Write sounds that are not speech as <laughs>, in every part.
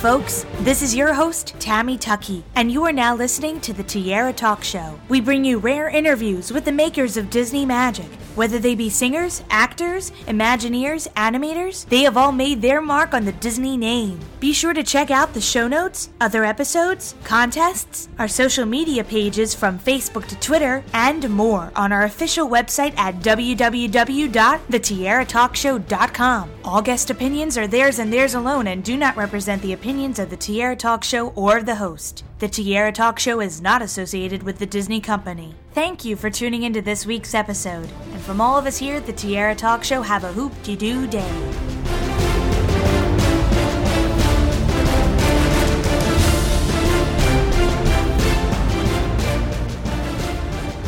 Folks. This is your host, Tammy Tucky, and you are now listening to the Tiara Talk Show. We bring you rare interviews with the makers of Disney Magic. Whether they be singers, actors, Imagineers, animators, they have all made their mark on the Disney name. Be sure to check out the show notes, other episodes, contests, our social media pages from Facebook to Twitter, and more on our official website at www.thetiaratalkshow.com. All guest opinions are theirs and theirs alone and do not represent the opinions of the Tiara Talk Show or the host. The Tiara Talk Show is not associated with the Disney Company. Thank you for tuning into this week's episode. And from all of us here at the Tiara Talk Show, have a hoop de doo day.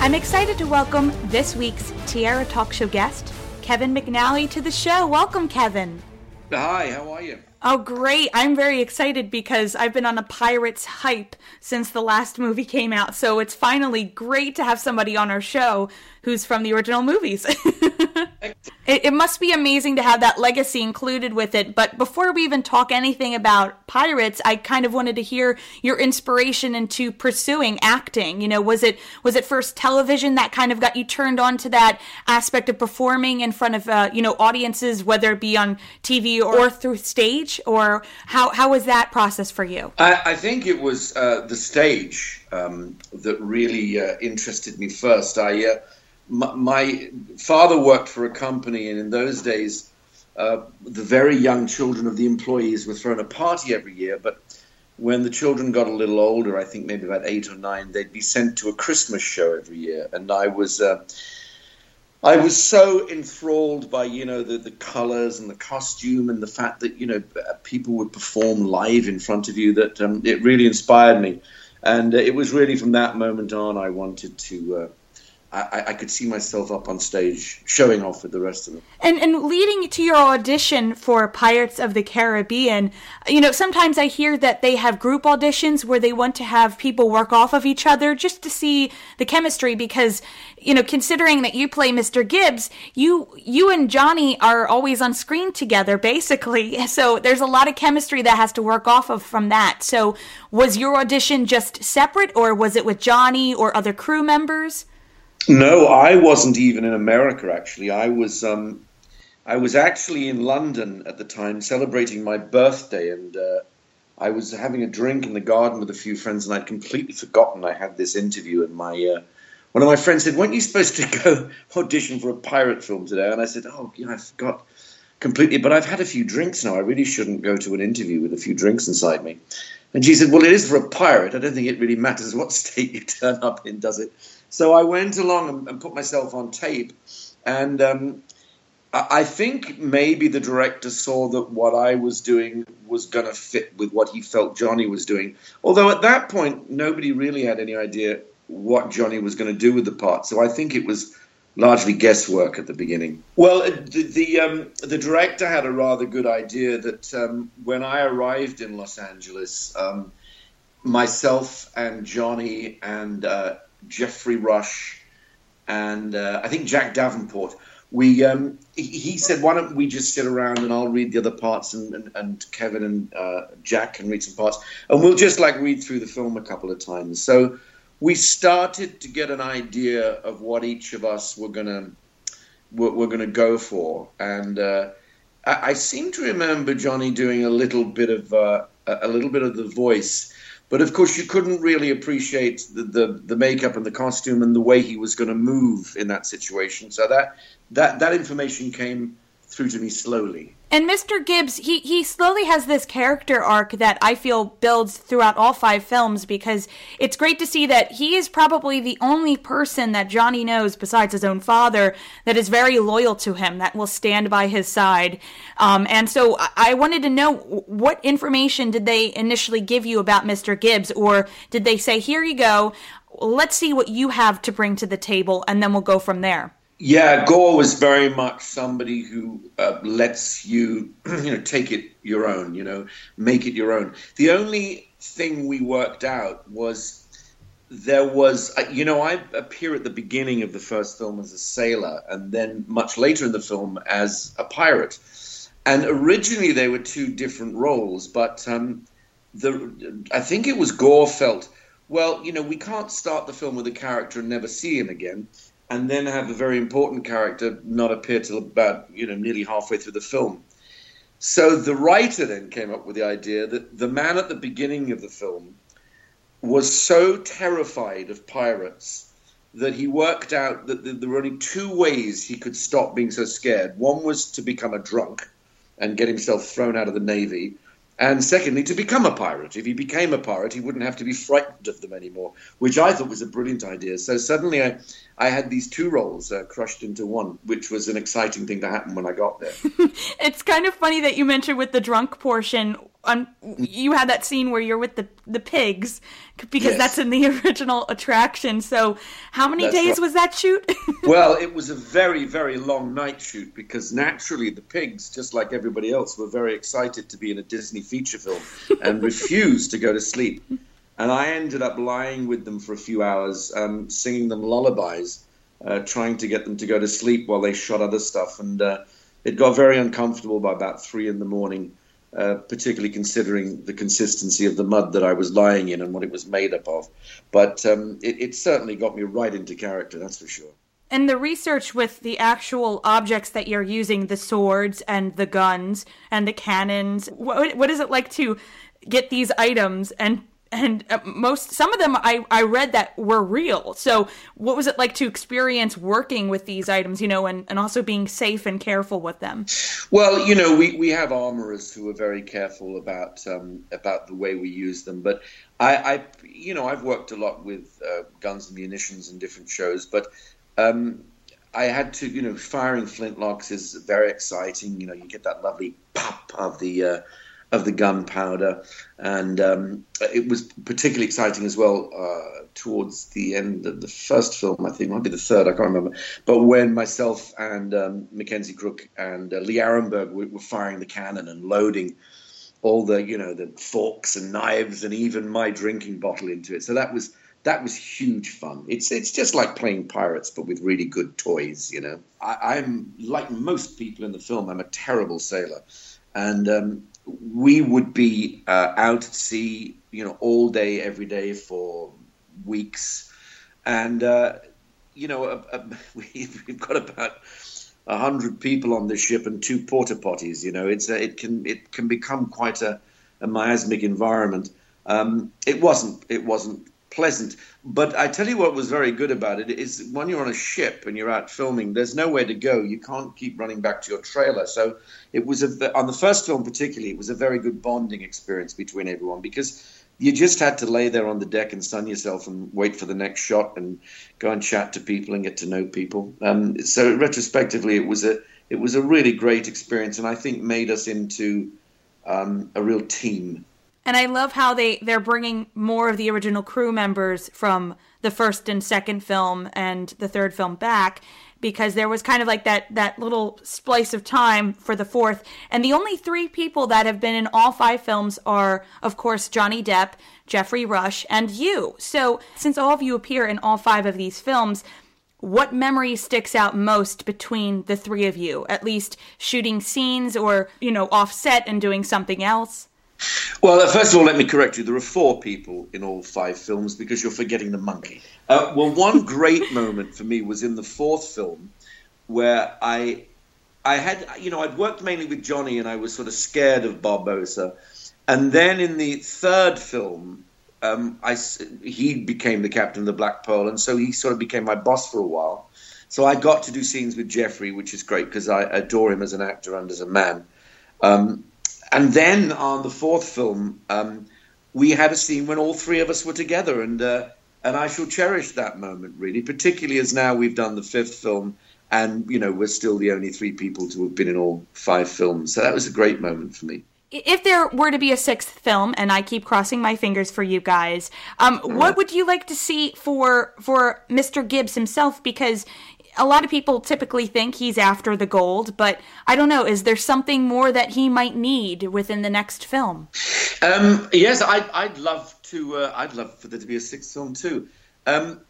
I'm excited to welcome this week's Tiara Talk Show guest, Kevin McNally, to the show. Welcome, Kevin. Hi, how are you? Oh, great. I'm very excited because I've been on a Pirates hype since the last movie came out. So it's finally great to have somebody on our show who's from the original movies. <laughs> it, it, must be amazing to have that legacy included with it. But before we even talk anything about pirates, I kind of wanted to hear your inspiration into pursuing acting. You know, was it was it first television that kind of got you turned on to that aspect of performing in front of uh, you know audiences, whether it be on TV or through stage, or how how was that process for you? I, I think it was uh, the stage um, that really uh, interested me first. I uh, my, father worked for a company, and in those days, uh, the very young children of the employees were thrown a party every year. But when the children got a little older, I think maybe about eight or nine, they'd be sent to a Christmas show every year, and I was. Uh, I was so enthralled by you know the, the colors and the costume and the fact that you know people would perform live in front of you that um, it really inspired me, and uh, it was really from that moment on I wanted to uh, I, I, could see myself up on stage showing off with the rest of them. And and leading to your audition for Pirates of the Caribbean, you know, sometimes I hear that they have group auditions where they want to have people work off of each other just to see the chemistry because, you know, considering that you play Mr. Gibbs, you you and Johnny are always on screen together basically. <laughs> So there's a lot of chemistry that has to work off of from that. So was your audition just separate or was it with Johnny or other crew members? No, I wasn't even in America. Actually, I was. Um, I was actually in London at the time, celebrating my birthday, and uh, I was having a drink in the garden with a few friends, and I'd completely forgotten I had this interview. And my uh, one of my friends said, "Weren't you supposed to go <laughs> audition for a pirate film today?" And I said, "Oh, yeah, I forgot completely. But I've had a few drinks now. I really shouldn't go to an interview with a few drinks inside me." And she said, "Well, it is for a pirate. I don't think it really matters what <laughs> state you turn up in, does it?" So I went along and, and put myself on tape, and um, I think maybe the director saw that what I was doing was going to fit with what he felt Johnny was doing. Although at that point, nobody really had any idea what Johnny was going to do with the part. So I think it was largely guesswork at the beginning. Well, uh, the the, um, the director had a rather good idea that um, when I arrived in Los Angeles, um, myself and Johnny and uh, Geoffrey Rush, and uh, I think Jack Davenport. We um, he, said, "Why don't we just sit around and I'll read the other parts, and, and, and Kevin and uh, Jack can read some parts, and we'll just like read through the film a couple of times." So we started to get an idea of what each of us were gonna were, were gonna go for, and uh, I, I, seem to remember Johnny doing a little bit of uh, a little bit of the voice but of course, you couldn't really appreciate the, the, the makeup and the costume and the way he was going to move in that situation. So that that that information came through to me slowly. And Mr. Gibbs, he, he slowly has this character arc that I feel builds throughout all five films because it's great to see that he is probably the only person that Johnny knows besides his own father that is very loyal to him, that will stand by his side. Um, and so I wanted to know what information did they initially give you about Mr. Gibbs, or did they say, here you go, let's see what you have to bring to the table, and then we'll go from there? Yeah, Gore was very much somebody who uh, lets you, <clears throat> you know, take it your own, you know, make it your own. The only thing we worked out was there was, uh, you know, I appear at the beginning of the first film as a sailor, and then much later in the film as a pirate. And originally they were two different roles, but um, the I think it was Gore felt, well, you know, we can't start the film with a character and never see him again, and then have a very important character not appear till about you know nearly halfway through the film. So the writer then came up with the idea that the man at the beginning of the film was so terrified of pirates that he worked out that there were only two ways he could stop being so scared. One was to become a drunk and get himself thrown out of the navy, and secondly, to become a pirate. If he became a pirate, he wouldn't have to be frightened of them anymore, which I thought was a brilliant idea. So suddenly I, I had these two roles uh, crushed into one, which was an exciting thing to happen when I got there. <laughs> it's kind of funny that you mentioned with the drunk portion on you had that scene where you're with the the pigs because yes. that's in the <laughs> original attraction. So, how many that's days right. was that shoot? <laughs> well, it was a very very long night shoot because naturally the pigs, just like everybody else, were very excited to be in a Disney feature film and <laughs> refused to go to sleep. And I ended up lying with them for a few hours, um, singing them lullabies, uh, trying to get them to go to sleep while they shot other stuff. And uh, it got very uncomfortable by about three in the morning uh, particularly considering the consistency of the mud that I was lying in and what it was made up of. But um, it, it certainly got me right into character, that's for sure. And the research with the actual objects that you're using, the swords and the guns and the cannons, what, what is it like to get these items and and uh, most some of them I, I read that were real so what was it like to experience working with these items you know and, and also being safe and careful with them well you know we, we have armorers who are very careful about um, about the way we use them but I, I you know I've worked a lot with uh, guns and munitions in different shows but um, I had to, you know, firing flintlocks is very exciting. You know, you get that lovely pop of the uh, of the gunpowder, and um, it was particularly exciting as well uh, towards the end of the first film. I think might be the third. I can't remember. But when myself and um, Mackenzie Crook and uh, Lee Arenberg were, were, firing the cannon and loading all the you know the forks and knives and even my drinking bottle into it, so that was that was huge fun. It's it's just like playing pirates, but with really good toys. You know, I, am like most people in the film. I'm a terrible sailor, and um, we would be uh, out at sea, you know, all day, every day for weeks, and uh, you know, uh, uh <laughs> we've got about a hundred people on this ship and two porta potties. You know, it's a, it can it can become quite a, a miasmic environment. Um, it wasn't it wasn't pleasant. But I tell you what was very good about it is when you're on a ship and you're out filming, there's nowhere to go. You can't keep running back to your trailer. So it was a, on the first film particularly, it was a very good bonding experience between everyone because you just had to lay there on the deck and sun yourself and wait for the next shot and go and chat to people and get to know people. Um, so retrospectively, it was a it was a really great experience, and I think made us into um, a real team. And I love how they they're bringing more of the original crew members from the first and second film and the third film back because there was kind of like that that little splice of time for the fourth and the only three people that have been in all five films are of course Johnny Depp, Geoffrey Rush and you. So since all of you appear in all five of these films, what memory sticks out most between the three of you? At least shooting scenes or, you know, offset and doing something else? Well, uh, first of all, let me correct you. There are four people in all five films because you're forgetting the monkey. Uh, well, one <laughs> great moment for me was in the fourth film where I, I had, you know, I'd worked mainly with Johnny and I was sort of scared of Barbossa. And then in the third film, um, I, he became the captain of the Black Pearl, and so he sort of became my boss for a while. So I got to do scenes with Geoffrey, which is great because I adore him as an actor and as a man. Um, and then on the fourth film, um, we had a scene when all three of us were together, and uh, and I shall cherish that moment really, particularly as now we've done the fifth film, and you know we're still the only three people to have been in all five films. So that was a great moment for me. If there were to be a sixth film, and I keep crossing my fingers for you guys, um, what would you like to see for for Mr. Gibbs himself? Because a lot of people typically think he's after the gold, but I don't know. Is there something more that he might need within the next film? Um, yes, I'd, I'd love to. Uh, I'd love for there to be a sixth film too. Um,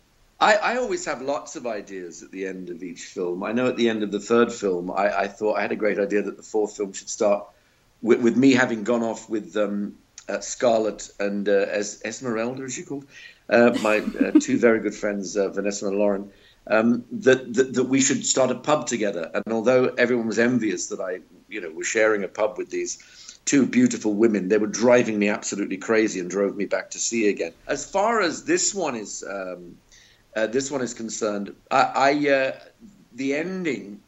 I, I, always have lots of ideas at the end of each film. I know at the end of the third film, I, I thought I had a great idea that the fourth film should start with, with me having gone off with um, uh, Scarlett and uh, es- Esmeralda, as she called? Uh, my uh, two very good friends, uh, Vanessa and Lauren, um, that, that, that we should start a pub together. And although everyone was envious that I, you know, was sharing a pub with these two beautiful women, they were driving me absolutely crazy and drove me back to sea again. As far as this one is, um, uh, this one is concerned, I, I uh, the ending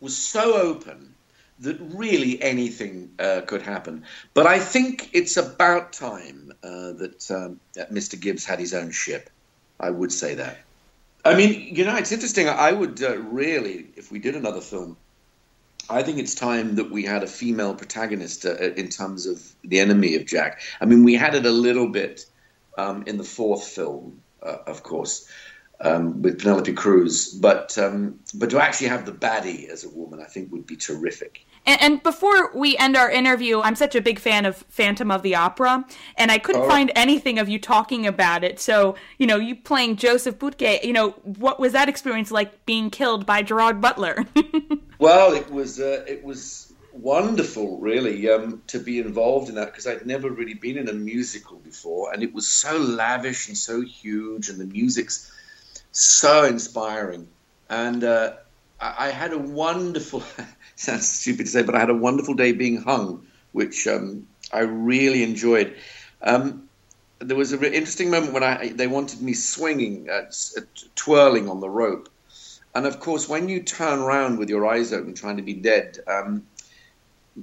was so open that really anything uh, could happen. But I think it's about time uh, that, um, that Mr. Gibbs had his own ship. I would say that. I mean, you know, it's interesting. I would uh, really, if we did another film, I think it's time that we had a female protagonist uh, in terms of the enemy of Jack. I mean, we had it a little bit um, in the fourth film, uh, of course, um, with Penelope Cruz, but um, but to actually have the baddie as a woman, I think would be terrific. And, and, before we end our interview, I'm such a big fan of Phantom of the Opera, and I couldn't oh. find anything of you talking about it. So, you know, you playing Joseph Buquet, you know, what was that experience like being killed by Gerard Butler? <laughs> well, it was uh, it was wonderful, really, um, to be involved in that because I'd never really been in a musical before, and it was so lavish and so huge, and the music's so inspiring, and uh, I, I had a wonderful. <laughs> sounds stupid to say, but I had a wonderful day being hung, which um, I really enjoyed. Um, there was an interesting moment when I they wanted me swinging, twirling on the rope, and of course, when you turn around with your eyes open, trying to be dead, um,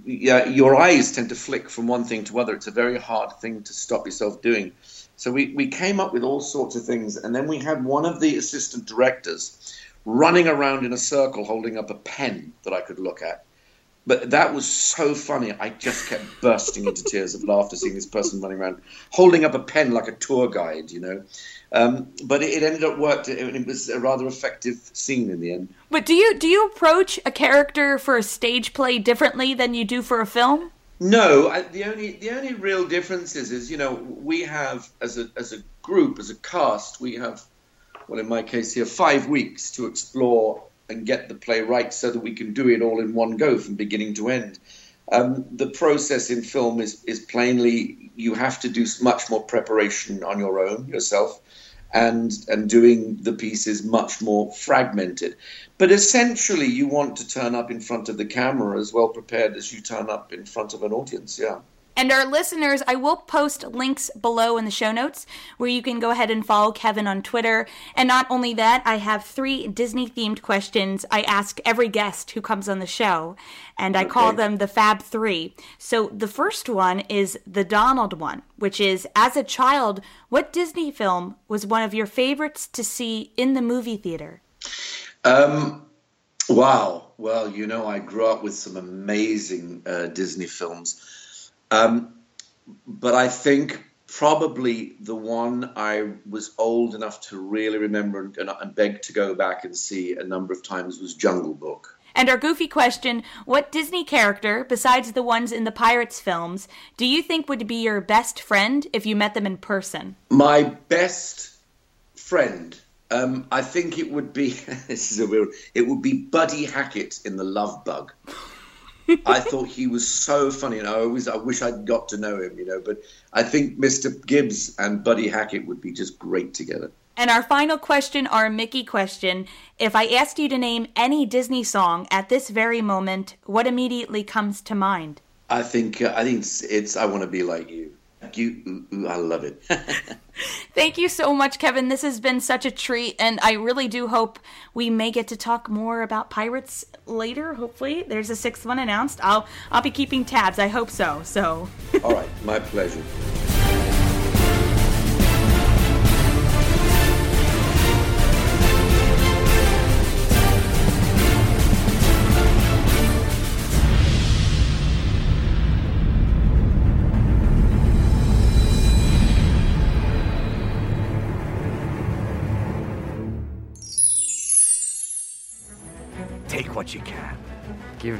yeah, your eyes tend to flick from one thing to other. It's a very hard thing to stop yourself doing. So we, we came up with all sorts of things, and then we had one of the assistant directors running around in a circle holding up a pen that I could look at. But that was so funny. I just kept <laughs> bursting into tears of laughter seeing this person running around holding up a pen like a tour guide, you know. Um, but it, it, ended up worked. It, it was a rather effective scene in the end. But do you do you approach a character for a stage play differently than you do for a film? No, I, the only the only real difference is, is you know we have as a as a group as a cast we have well, in my case here, five weeks to explore and get the play right so that we can do it all in one go from beginning to end. Um, the process in film is, is plainly you have to do much more preparation on your own yourself and and doing the pieces much more fragmented. But essentially you want to turn up in front of the camera as well prepared as you turn up in front of an audience yeah and our listeners, I will post links below in the show notes where you can go ahead and follow Kevin on Twitter. And not only that, I have three Disney themed questions I ask every guest who comes on the show. And I okay. call them the Fab Three. So the first one is the Donald one, which is as a child, what Disney film was one of your favorites to see in the movie theater? Um, wow. Well, you know, I grew up with some amazing uh, Disney films. Um, but I think probably the one I was old enough to really remember and, and beg to go back and see a number of times was Jungle Book. And our goofy question What Disney character, besides the ones in the Pirates films, do you think would be your best friend if you met them in person? My best friend. Um, I think it would be <laughs> this is a weird. It would be Buddy Hackett in The Love Bug. <laughs> I thought he was so funny, and I always I wish I'd got to know him, you know. But I think Mr. Gibbs and Buddy Hackett would be just great together. And our final question, our Mickey question: If I asked you to name any Disney song at this very moment, what immediately comes to mind? I think uh, I think it's, it's "I Want to Be Like You." You, ooh, ooh, I love it. <laughs> Thank you so much, Kevin. This has been such a treat, and I really do hope we may get to talk more about pirates later. Hopefully, there's a sixth one announced. I'll I'll be keeping tabs. I hope so. So. All right, my pleasure.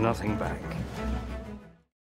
Nothing back.